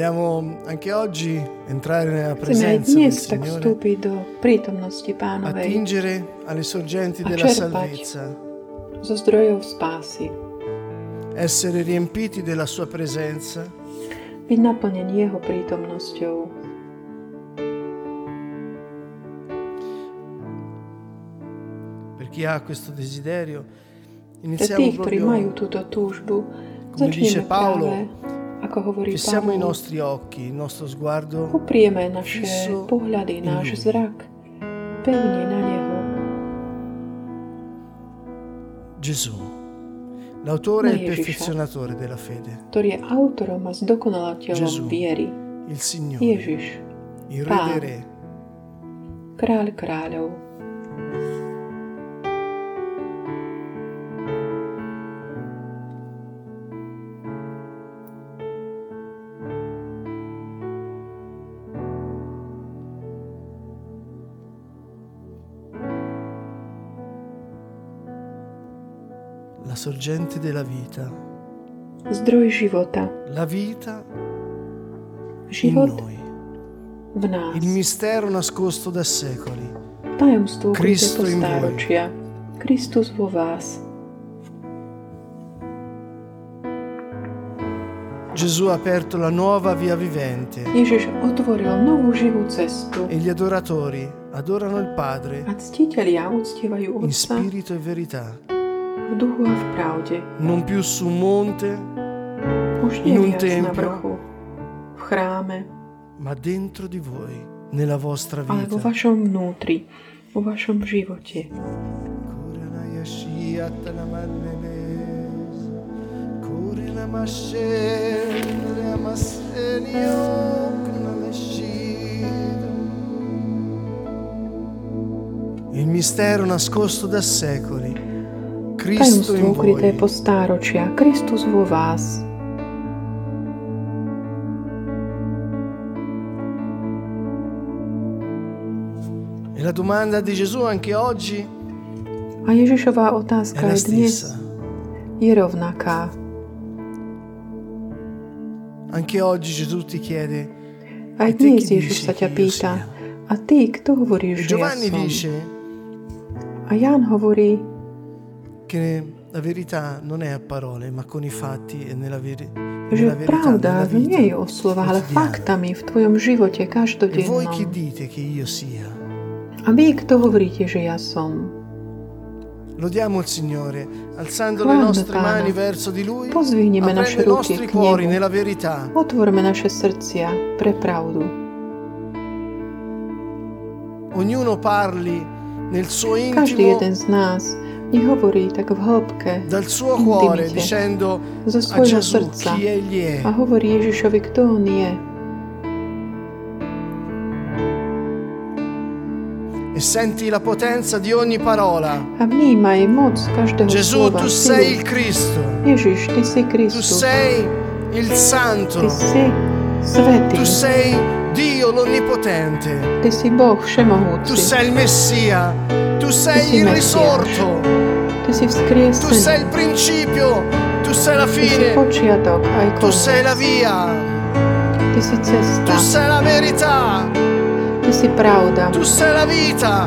Vogliamo anche oggi entrare nella presenza del Signore, attingere alle sorgenti della čerpať. salvezza, essere riempiti della sua presenza, Byť jeho prítomnosťou. per chi ha questo desiderio. Pre Iniziamo tých, ktorí majú proprio, túto túžbu, come dice Paolo, práve, fissiamo i Pavol, nostri occhi, il nostro sguardo uprieme naše in náš zrak pevne na Neho. Gesù, l'autore e il perfezionatore della fede, ktorý je autorom a zdokonalateľom Gesù. viery. il Signore, Ježiš, il Re Pán. dei Re, kráľ kráľov. La sorgente della vita, Zdroj života. la vita in Život noi, v nás. il mistero nascosto da secoli. Kristo po in voi. Kristus vo vás. Gesù ha aperto la nuova via vivente e gli adoratori adorano il Padre in spirito e verità, non più su un monte, Už In un tempio. vrchu, v chráme, ma dentro di voi, nella vostra ale vo vita. vašom vnútri, vo vašom živote. Il mistero nascosto da secoli, Tajomstvo ukryté po stáročia. Kristus vo vás. e la domanda di Gesù anche oggi A Ježišová otázka aj dnes je rovnaká. Anche oggi Gesù ti chiede, Aj E dnes Ježiš sa ťa pýta, a ty, kto e hovoríš, že ja Giovanni som? dice A Ján hovorí, che la verità non è a parole, ma con i fatti e nella, veri- že nella verità, pravda nella vita nie je o slovách, ale quotidiana. faktami v tvojom živote E voi chi každodennom. dite che io sia? A vy, kto hovoríte, že ja som? Lodiamo il Signore, alzando le Chválme nostre Pána. mani verso di Lui, Pozvihneme aprendo naše ruky k cuori nella verità. Otvorme naše srdcia pre pravdu. Ognuno parli nel suo Každý intimo, jeden z nás nech hovorí tak v hĺbke, dal suo cuore, intimite, dicendo zo a svojho Gesù srdca chi egli è. a hovorí Ježišovi, kto on je. E senti la potenza di ogni parola. A vnímaj moc každého Gesù, slova. tu sei il Cristo, Ježiš, ty si tu Kristus. sei il Santo, Ty si svetý. tu sei Dio l'Onnipotente, Ty si Boh tu všemohúci. sei il Messia, tu sei il risorto, tu sei il principio, tu sei la fine, tu sei la via, tu sei la verità, tu sei la vita.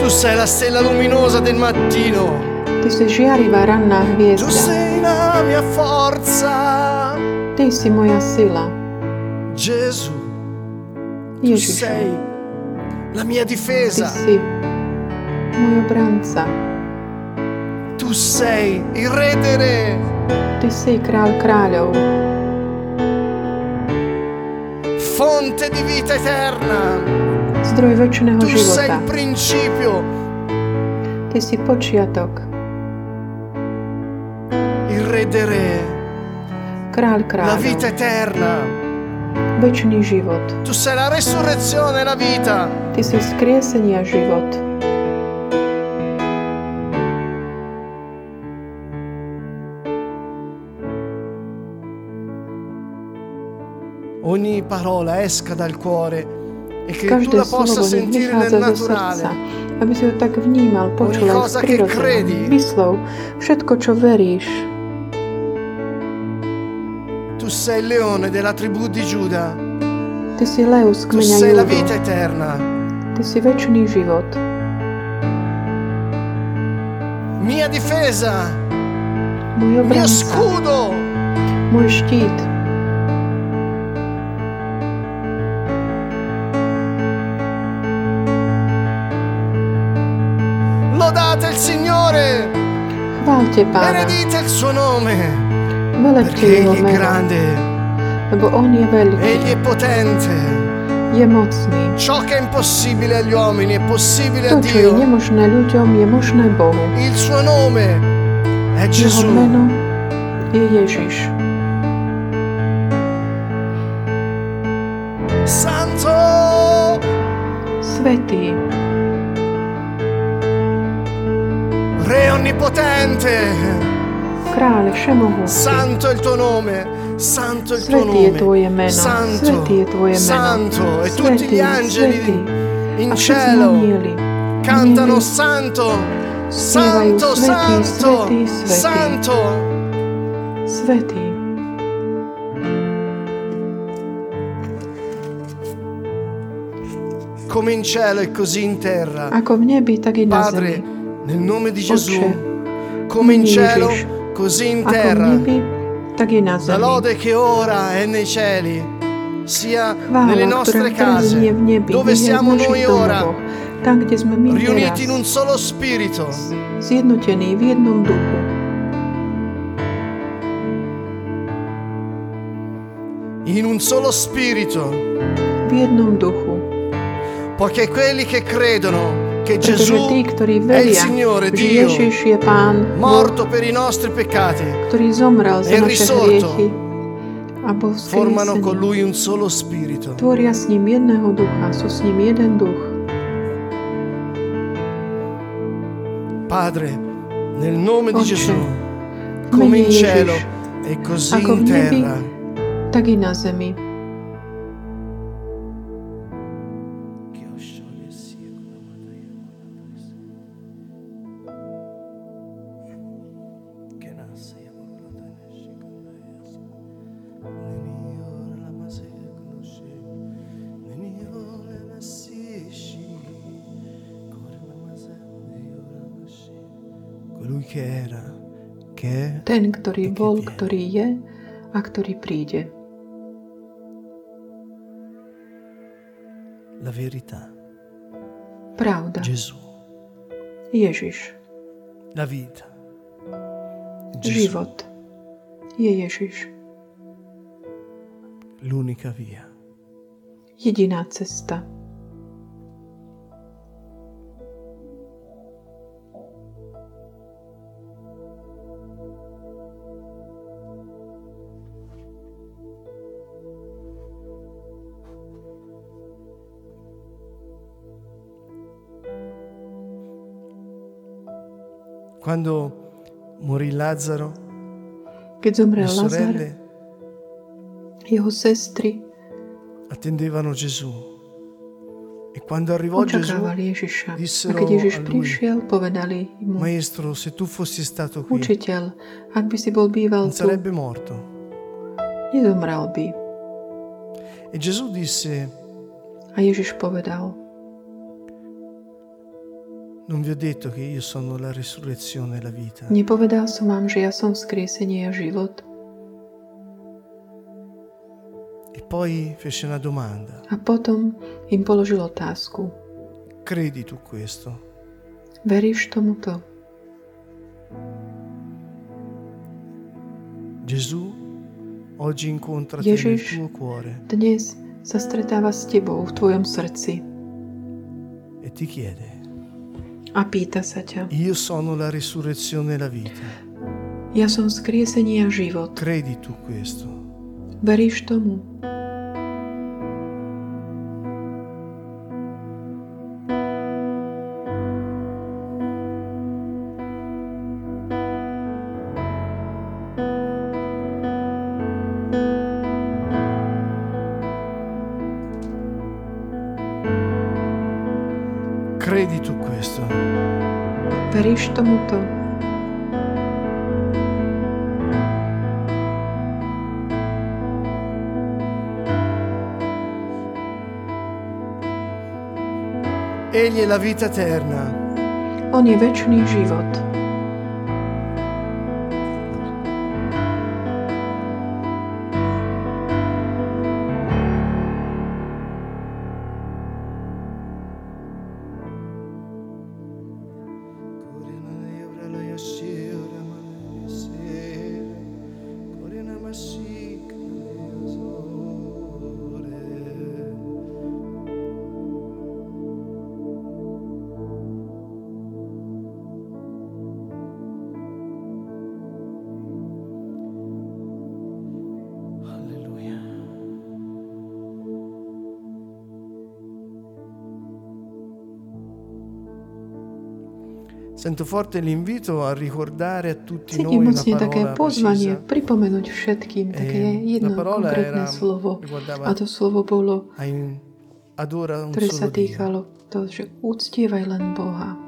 Tu sei la stella luminosa del mattino, Ty si žiarivá ranná tu hviezda. sei la mia forza. Ty si moja sila. Gesù, tu Ježiš, sei la mia Ty difesa, si môj obranca. tu sei il re dei re, Ty si kráľ kráľov. fonte di vita eterna. zdroj väčšného Tu sei života. il principio, Ty si počiatok, il re dei re, kráľ la vita kráľov, eterna. Väčší život. Tu sei la resurrezione e la vita. Ty si skriesenie a život. Ogni parola esca dal cuore e che tu Každé la possa sentire nel srdca, naturale. aby si ho tak vnímal, počul aj credi. prirodzenom. Vyslov všetko, čo veríš. Sei il leone della tribù di Giuda. Ty si Leus Tu kmeňa sei la vita eterna. Ty si väčší život. Mia difesa, mio obranca, scudo. môj štít. Lodate il Signore. Chválte Pána, Benedite il suo nome. Perché Jeho egli è meno, grande, egli è potente. je mocný. Ciò che è impossibile agli uomini è possibile a čo je Dio. nemožné ľuďom, je možné Bohu. Il suo nome è Jeho Gesù. meno je Ježiš. Santo, Svetý, Re onnipotente. Kráľ všemohúci. Santo è il tuo nome. Santo è il tuo je nome. Tvoje meno. Santo, je Tvoje meno. Santo. E tutti gli angeli in cielo cantano Santo. spievajú Santo, svetý, Santo. Santo. Come in cielo e così in terra. Ako v nebi, tak i na Padre, zemi. nel nome di Gesù, Oče, come in cielo, Ježiš. Così in Ako v terra. nebi, tak i na La zemi. lode che ora è nei cieli, sia Chvála, nelle ktorá nostre teraz case, znie v nebi, dove nech je v siamo našich noi ora, domovoch, tam, kde sme my riuniti in teraz, un solo spirito. zjednotení v jednom duchu. In un solo spirito, V jednom duchu. poiché quelli che credono che Gesù è il veria, Signore Dio, morto per i nostri peccati, e risorto, formano con lui un solo spirito. Tvoria s ním jedného ducha, sú s ním jeden duch. Padre, nel nome di Gesù, come in cielo e così in terra. tak i na zemi. Ten, ktorý bol, ktorý je a ktorý príde. la verità. Pravda. Gesù, Ježiš. la vita. Gesù, Život je Ježiš. l'unica via. Jediná cesta. Quando morì Lazzaro, Keď zomrel Lazar, jeho sestry attendevano Gesù. E quando arrivò Gesù, Ježiša. A dissero keď Ježiš a lui, prišiel, povedali mu, Maestro, se tu fossi stato qui, učiteľ, ak by si bol býval non tu, sarebbe morto. nezomrel by. E Gesù disse, A Ježiš povedal, non vi ho detto che io sono la risurrezione e la vita. nepovedal som vám, že ja som vzkriesenie a život. E poi fece una domanda, A potom im položil otázku. credi tu questo? Veríš tomuto? Gesù oggi incontra te nel Ježiš tuo cuore dnes sa stretáva s tebou v tvojom srdci. e ti chiede, a pýta sa ťa. io sono la risurrezione e la vita. Ja som skriesenie a život. Credi tu questo? Veríš tomu? Tu questo? Veríš tomuto? Egli è la vita eterna. On je väčší život. Cítim mocne také pozvanie pripomenúť všetkým také Eh, jedno konkrétne slovo. A to slovo bolo, ktoré sa týkalo to, že uctievaj len Boha.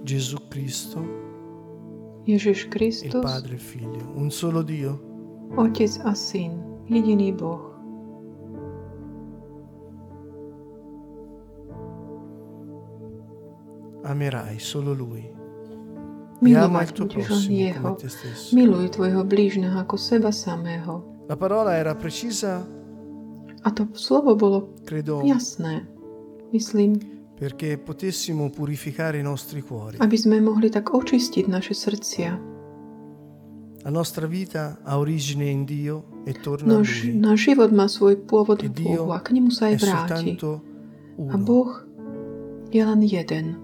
Gesù Cristo, Ježiš il Kristus, Padre e il Figlio, un solo Dio. Otec a Syn, jediný Boh. Amerai solo Lui. Milovať budeš len Jeho. Miluj tvojho blížneho ako seba samého. La parola era precisa, A to slovo bolo credo, jasné. Myslím, perché potessimo purificare i nostri cuori. aby sme mohli tak očistiť naše srdcia. La nostra vita ha origine in Dio e torna a Náš, Lui. náš život má svoj pôvod E v Bohu a k nemu sa aj vráti. A. Boh je len jeden.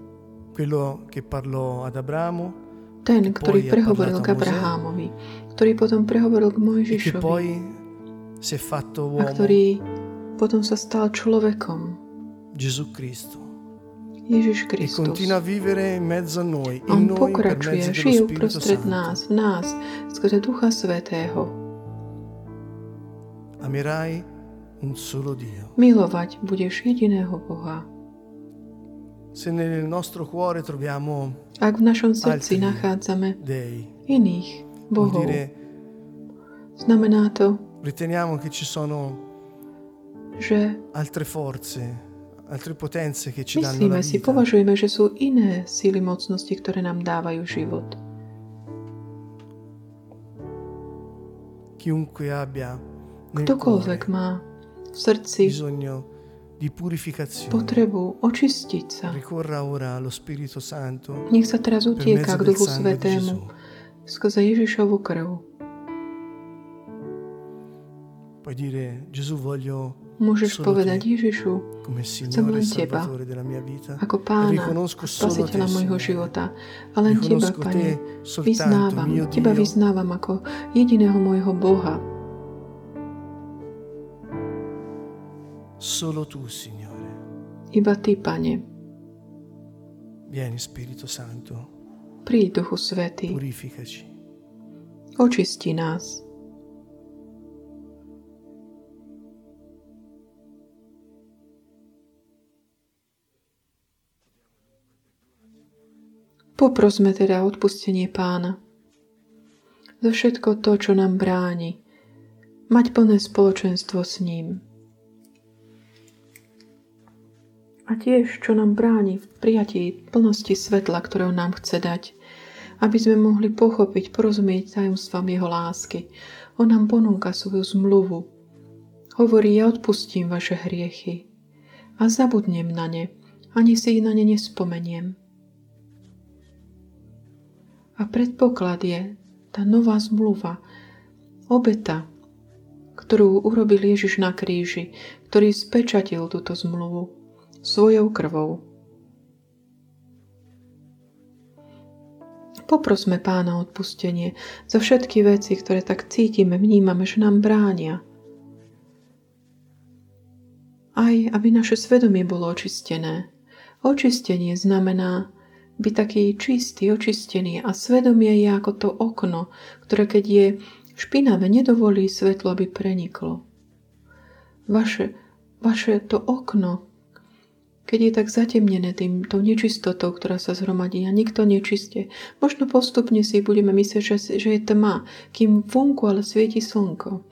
Ten, ktorý prehovoril k. Abrahámovi, ktorý potom prehovoril k e Mojžišovi a ktorý potom sa stal človekom. Ježiš E Kristus. on pokračuje, žije uprostred nás, v nás, skrze Ducha Svetého. Milovať budeš jediného Boha. Ak v našom srdci nachádzame dei, iných bohov, dire znamená to, riteniamo che ci sono že altre forze, altre potenze che ci danno la myslíme si, vita. považujeme, že sú iné síly mocnosti, ktoré nám dávajú život. Chiunque abbia Ktokoľvek cuore má v srdci bisogno potrebu očistiť sa. ricorra ora allo Spirito Santo Nech sa teraz utieka k Duchu Svetému skrze Ježišovu krv. Puoi dire Gesù voglio Môžeš povedať Ježišu Chcem Signore e len teba, ako pána spasiteľa môjho života. A len teba, Pane, vyznávam. Teba vyznávam ako jediného môjho Boha. Solo tu, Signore. Iba Ty, Pane. Vieni Spirito Santo, Príď, Duchu Svetý. purificaci. Očisti nás. Poprosme teda odpustenie pána za všetko to, čo nám bráni mať plné spoločenstvo s ním. A tiež, čo nám bráni v prijatí plnosti svetla, ktorého nám chce dať, aby sme mohli pochopiť, porozumieť tajomstvám jeho lásky. On nám ponúka svoju zmluvu. Hovorí, ja odpustím vaše hriechy a zabudnem na ne, ani si ich na ne nespomeniem. A predpoklad je tá nová zmluva, obeta, ktorú urobil Ježiš na kríži, ktorý spečatil túto zmluvu svojou krvou. Poprosme pána odpustenie za všetky veci, ktoré tak cítime, vnímame, že nám bránia. Aj aby naše svedomie bolo očistené. Očistenie znamená byť taký čistý, očistený a svedomie je ako to okno, ktoré keď je špinavé, nedovolí svetlo, aby preniklo. Vaše, vaše to okno, keď je tak zatemnené tým, tou nečistotou, ktorá sa zhromadí a nikto nečiste, možno postupne si budeme myslieť, že, že je tma, kým vonku ale svieti slnko.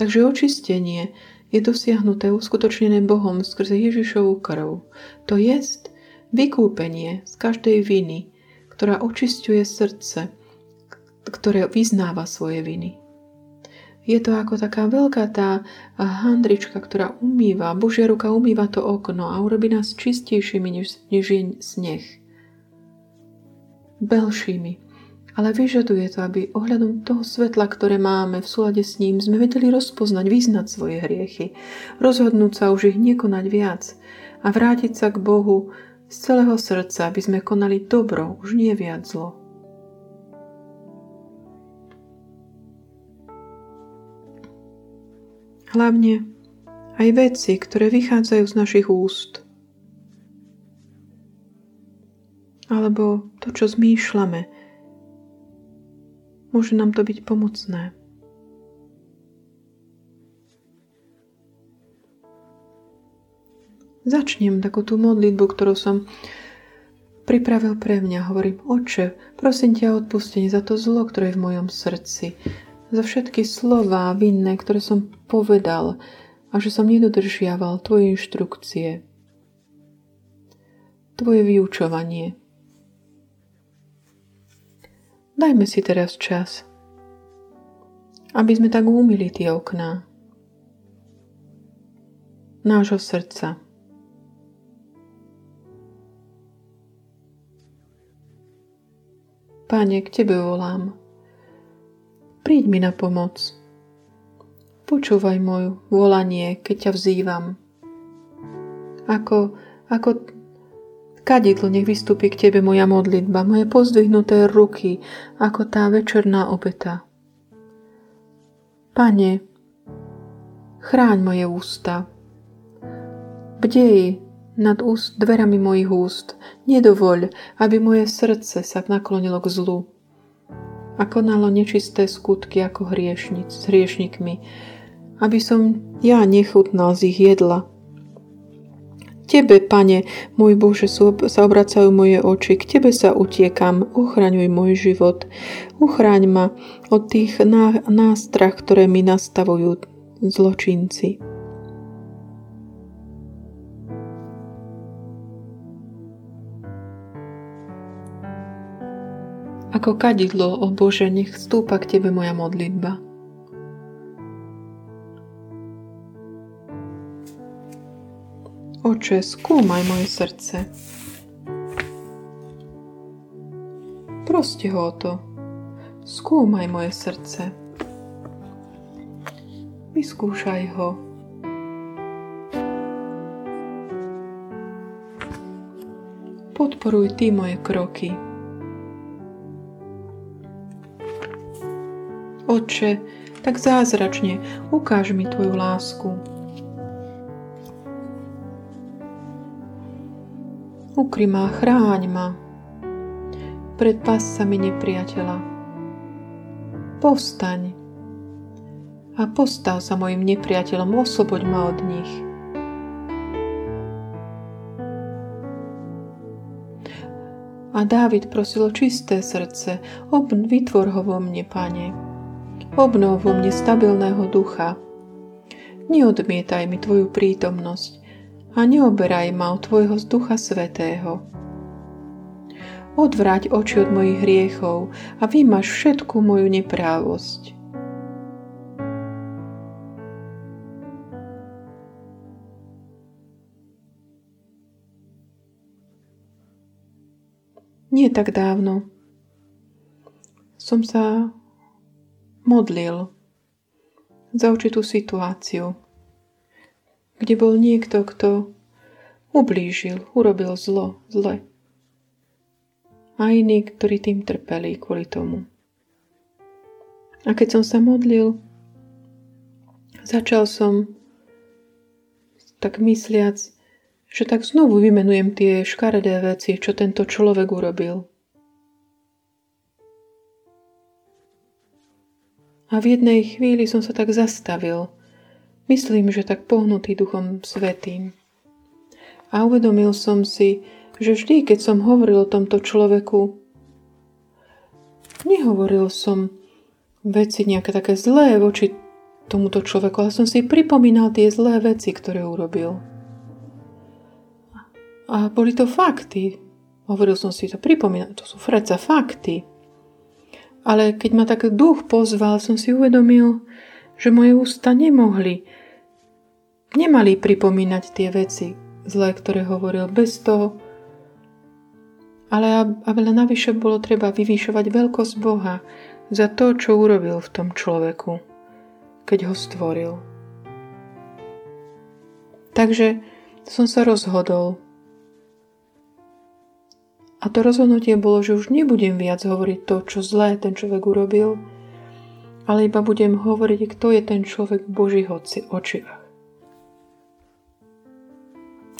Takže očistenie je dosiahnuté, uskutočnené Bohom skrze Ježišovú krv. To jest vykúpenie z každej viny, ktorá očistuje srdce, ktoré vyznáva svoje viny. Je to ako taká veľká tá handrička, ktorá umýva, Božia ruka umýva to okno a urobí nás čistejšími, než, než je sneh. Belšími. Ale vyžaduje to, aby ohľadom toho svetla, ktoré máme v súlade s ním, sme vedeli rozpoznať, vyznať svoje hriechy, rozhodnúť sa už ich nekonať viac a vrátiť sa k Bohu z celého srdca, aby sme konali dobro, už nie viac zlo. Hlavne aj veci, ktoré vychádzajú z našich úst. Alebo to, čo zmýšľame. Môže nám to byť pomocné. Začnem takú tú modlitbu, ktorú som pripravil pre mňa. Hovorím, oče, prosím ťa o odpustenie za to zlo, ktoré je v mojom srdci za všetky slova vinné, ktoré som povedal a že som nedodržiaval Tvoje inštrukcie, Tvoje vyučovanie. Dajme si teraz čas, aby sme tak umili tie okná nášho srdca. Pane, k Tebe volám. Príď mi na pomoc. Počúvaj môj volanie, keď ťa vzývam. Ako, ako kadidlo nech vystúpi k Tebe moja modlitba, moje pozdvihnuté ruky, ako tá večerná obeta. Pane, chráň moje ústa. Bdej nad úst, dverami mojich úst. Nedovoľ, aby moje srdce sa naklonilo k zlu a konalo nečisté skutky ako hriešnic s hriešnikmi, aby som ja nechutnal z ich jedla. Tebe, Pane, môj Bože, sa obracajú moje oči, k Tebe sa utiekam, ochraňuj môj život, uchráň ma od tých nástrach, ktoré mi nastavujú zločinci. Ako kadidlo, o Bože, nech stúpa k Tebe moja modlitba. Oče, skúmaj moje srdce. Proste ho o to. Skúmaj moje srdce. Vyskúšaj ho. Podporuj Ty moje kroky. Oče, tak zázračne ukáž mi Tvoju lásku. Ukry ma, chráň ma pred pasami nepriateľa. Povstaň a postav sa mojim nepriateľom, osloboď ma od nich. A Dávid prosil o čisté srdce, obn vytvor ho vo mne, Pane obnov vo mne stabilného ducha. Neodmietaj mi Tvoju prítomnosť a neoberaj ma od Tvojho ducha svetého. Odvráť oči od mojich hriechov a vymaš všetku moju neprávosť. Nie tak dávno som sa modlil za určitú situáciu, kde bol niekto, kto ublížil, urobil zlo, zle. A iní, ktorí tým trpeli kvôli tomu. A keď som sa modlil, začal som tak mysliac, že tak znovu vymenujem tie škaredé veci, čo tento človek urobil. A v jednej chvíli som sa tak zastavil. Myslím, že tak pohnutý duchom svetým. A uvedomil som si, že vždy, keď som hovoril o tomto človeku, nehovoril som veci nejaké také zlé voči tomuto človeku, ale som si pripomínal tie zlé veci, ktoré urobil. A boli to fakty. Hovoril som si to, pripomínal, to sú freca fakty. Ale keď ma tak duch pozval, som si uvedomil, že moje ústa nemohli, nemali pripomínať tie veci zlé, ktoré hovoril bez toho, ale aby navyše bolo treba vyvýšovať veľkosť Boha za to, čo urobil v tom človeku, keď ho stvoril. Takže som sa rozhodol a to rozhodnutie bolo, že už nebudem viac hovoriť to, čo zlé ten človek urobil, ale iba budem hovoriť, kto je ten človek v Božích očiach.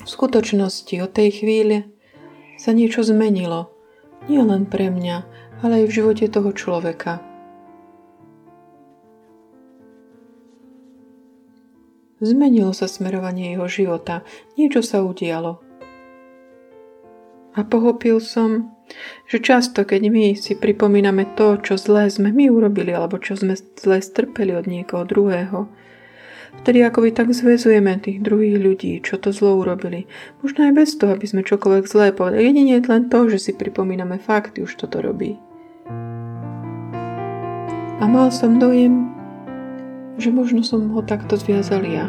V skutočnosti od tej chvíle sa niečo zmenilo. Nie len pre mňa, ale aj v živote toho človeka. Zmenilo sa smerovanie jeho života. Niečo sa udialo. A pochopil som, že často, keď my si pripomíname to, čo zlé sme my urobili, alebo čo sme zlé strpeli od niekoho druhého, vtedy akoby tak zväzujeme tých druhých ľudí, čo to zlo urobili. Možno aj bez toho, aby sme čokoľvek zlé povedali. Jedine len to, že si pripomíname fakty, už toto robí. A mal som dojem, že možno som ho takto zviazal ja.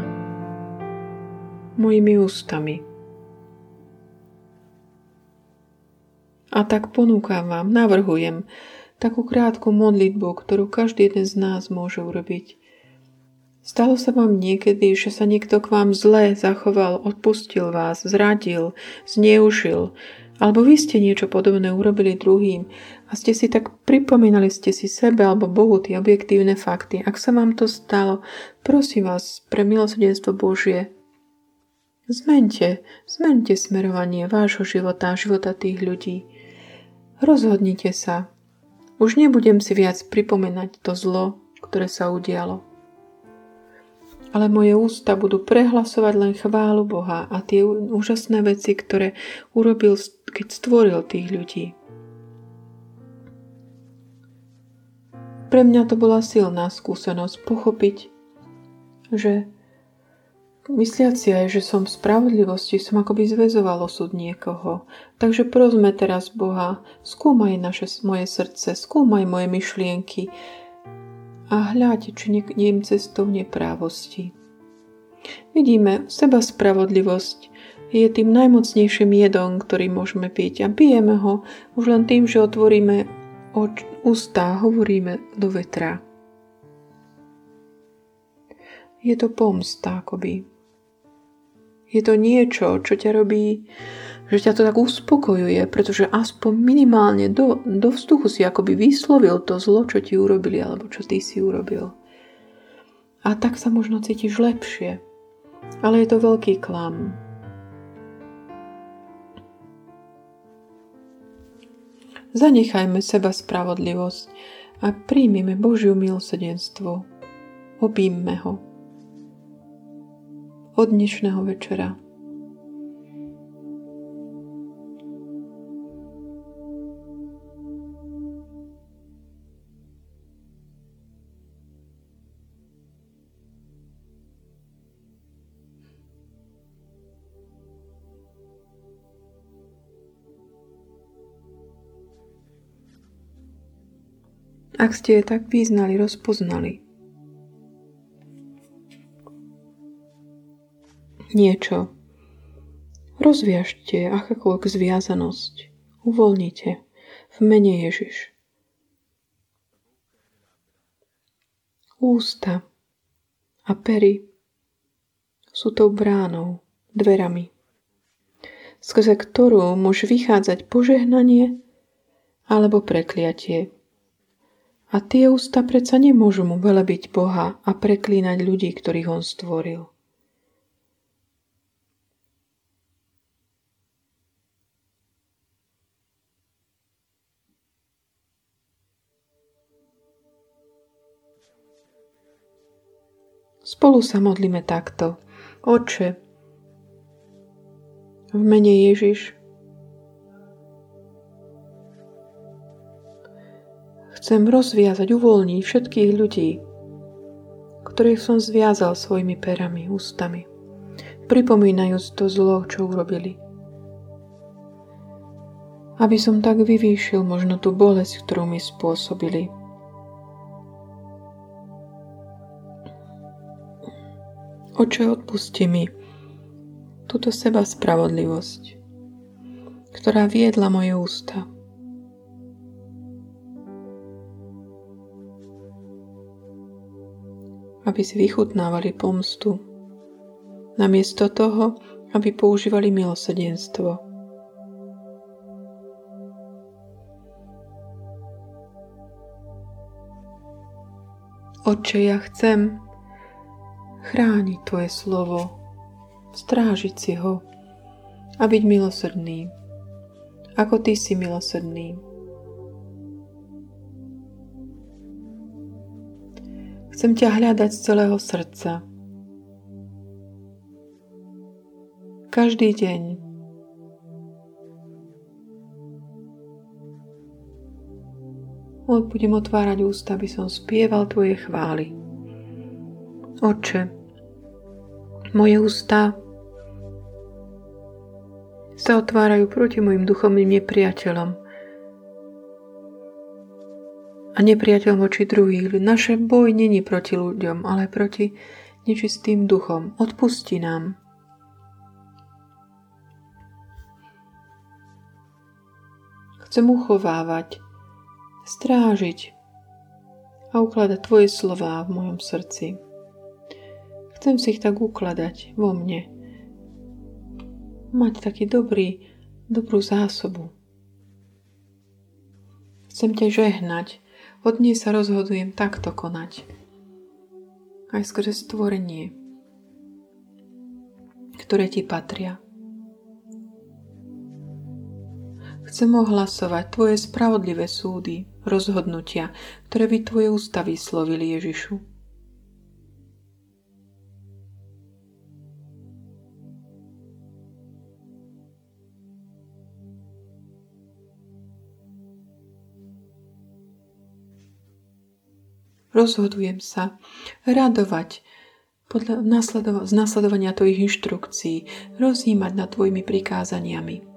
Mojimi ústami. A tak ponúkam vám, navrhujem takú krátku modlitbu, ktorú každý jeden z nás môže urobiť. Stalo sa vám niekedy, že sa niekto k vám zle zachoval, odpustil vás, zradil, zneužil, alebo vy ste niečo podobné urobili druhým a ste si tak pripomínali ste si sebe alebo Bohu tie objektívne fakty. Ak sa vám to stalo, prosím vás pre milosrdenstvo Božie, zmente, zmente smerovanie vášho života života tých ľudí. Rozhodnite sa. Už nebudem si viac pripomenať to zlo, ktoré sa udialo. Ale moje ústa budú prehlasovať len chválu Boha a tie úžasné veci, ktoré urobil, keď stvoril tých ľudí. Pre mňa to bola silná skúsenosť pochopiť, že Mysliac si aj, že som v spravodlivosti, som akoby zväzoval osud niekoho. Takže prosme teraz Boha, skúmaj naše, moje srdce, skúmaj moje myšlienky a hľaď, či nejdem cestou neprávosti. Vidíme, seba spravodlivosť je tým najmocnejším jedom, ktorý môžeme piť a pijeme ho už len tým, že otvoríme oč, ústa, hovoríme do vetra. Je to pomsta akoby. Je to niečo, čo ťa robí, že ťa to tak uspokojuje, pretože aspoň minimálne do, do vzduchu si akoby vyslovil to zlo, čo ti urobili, alebo čo ty si urobil. A tak sa možno cítiš lepšie. Ale je to veľký klam. Zanechajme seba spravodlivosť a príjmime Božiu milosrdenstvo. Obíme ho od dnešného večera. Ak ste je tak vyznali, rozpoznali, niečo. Rozviažte akákoľvek zviazanosť. Uvoľnite v mene Ježiš. Ústa. a pery sú tou bránou, dverami, skrze ktorú môže vychádzať požehnanie alebo prekliatie. A tie ústa predsa nemôžu mu velebiť Boha a preklínať ľudí, ktorých on stvoril. Spolu sa modlíme takto. Oče, v mene Ježiš, chcem rozviazať, uvoľniť všetkých ľudí, ktorých som zviazal svojimi perami, ústami, pripomínajúc to zlo, čo urobili. Aby som tak vyvýšil možno tú bolesť, ktorú mi spôsobili. Oče, odpusti mi túto seba spravodlivosť, ktorá viedla moje ústa. Aby si vychutnávali pomstu, namiesto toho, aby používali milosedenstvo. Oče, ja chcem, chrániť Tvoje slovo, strážiť si ho a byť milosrdný, ako Ty si milosrdný. Chcem ťa hľadať z celého srdca. Každý deň. Budem otvárať ústa, aby som spieval Tvoje chvály. Oče, moje ústa sa otvárajú proti mojim duchovným nepriateľom a nepriateľom voči druhých. Naše boj není proti ľuďom, ale proti nečistým duchom. Odpusti nám. Chcem uchovávať, strážiť a ukladať Tvoje slová v mojom srdci. Chcem si ich tak ukladať vo mne. Mať taký dobrý, dobrú zásobu. Chcem ťa žehnať. Od nej sa rozhodujem takto konať. Aj skrze stvorenie, ktoré ti patria. Chcem ohlasovať Tvoje spravodlivé súdy, rozhodnutia, ktoré by Tvoje ústa vyslovili Ježišu. Rozhodujem sa. Radovať. Podľa z nasledovania tvojich inštrukcií, rozjímať nad tvojimi prikázaniami.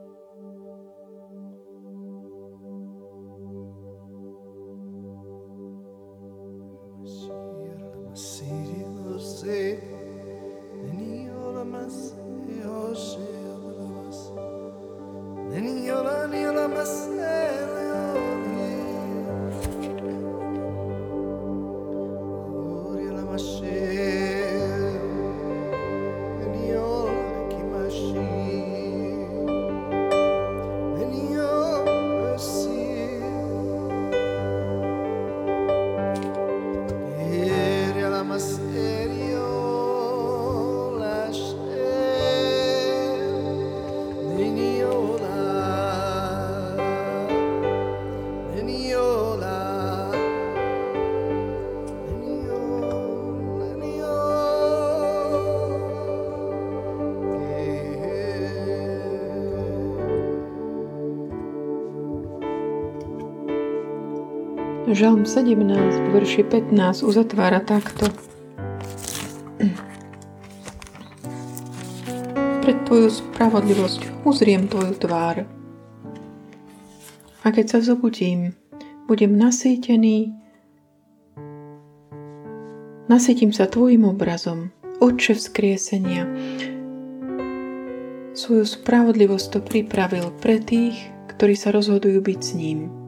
Žalm 17, verši 15 uzatvára takto. Pred Tvoju spravodlivosť uzriem Tvoju tvár. A keď sa zobudím, budem nasýtený, nasytím sa Tvojim obrazom, Otče vzkriesenia. Svoju spravodlivosť to pripravil pre tých, ktorí sa rozhodujú byť s ním.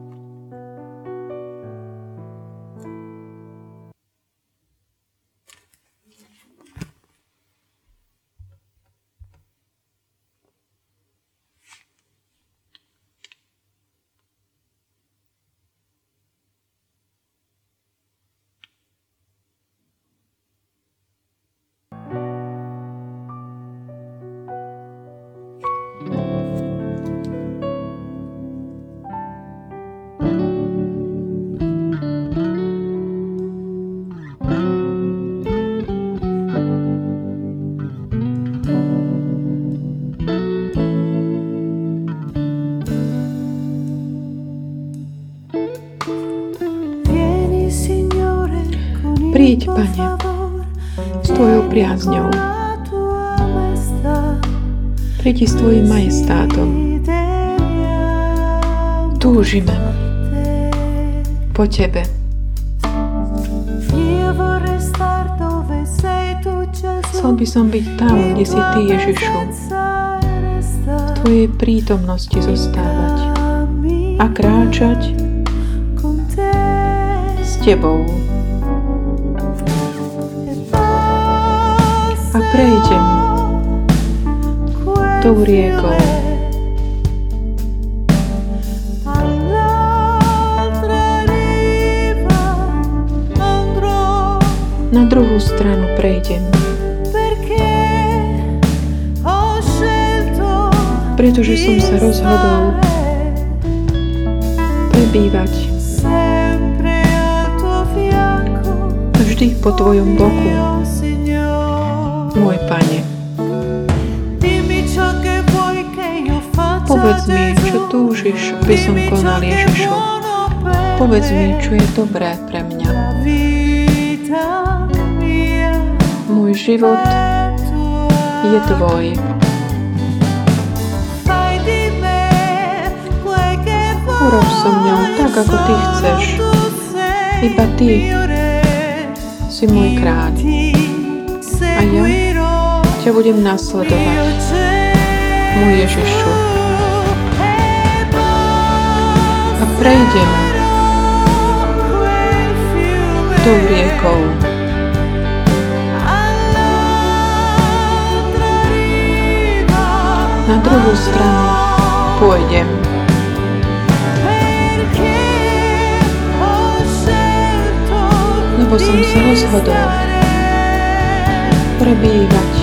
Priazňou. Prídi s Tvojim majestátom. Túžime po Tebe. Chcel by som byť tam, kde si Ty, Ježišu. V Tvojej prítomnosti zostávať a kráčať s Tebou. Prejdem tou riekou. Na druhú stranu prejdem. Pretože som sa rozhodol prebývať vždy po Tvojom boku, môj Pane. Povedz mi, čo túžiš, aby som konal Ježišu. Povedz mi, čo je dobré pre mňa. Môj život je Tvoj. Urob so mňou tak, ako Ty chceš. Iba Ty si môj kráľ. A ja ťa budem nasledovať. Môj Ježišu. A prejdem tou riekou. Na druhú stranu pôjdem. Lebo som sa rozhodol prebývať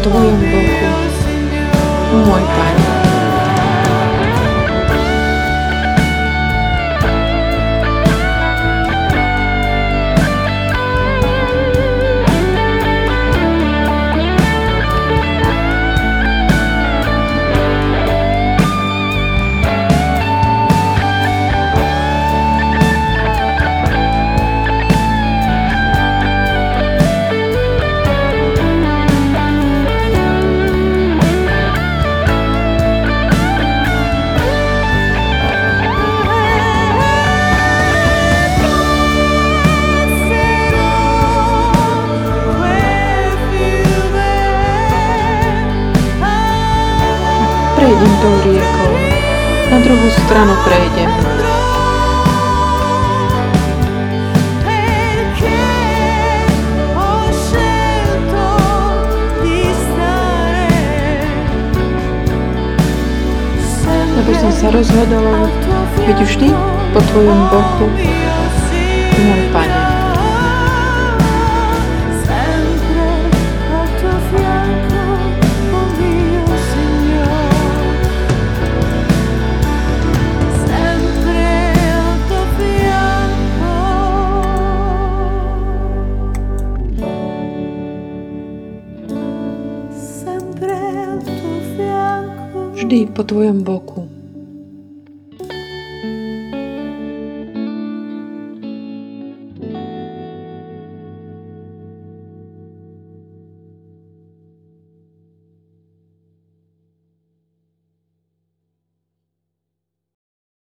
po Tvojom boku, môj Pane. Prejdem tou riekou. Na druhú stranu prejdem. Lebo som sa rozhodol byť vždy po Tvojom boku, po Tvojom boku.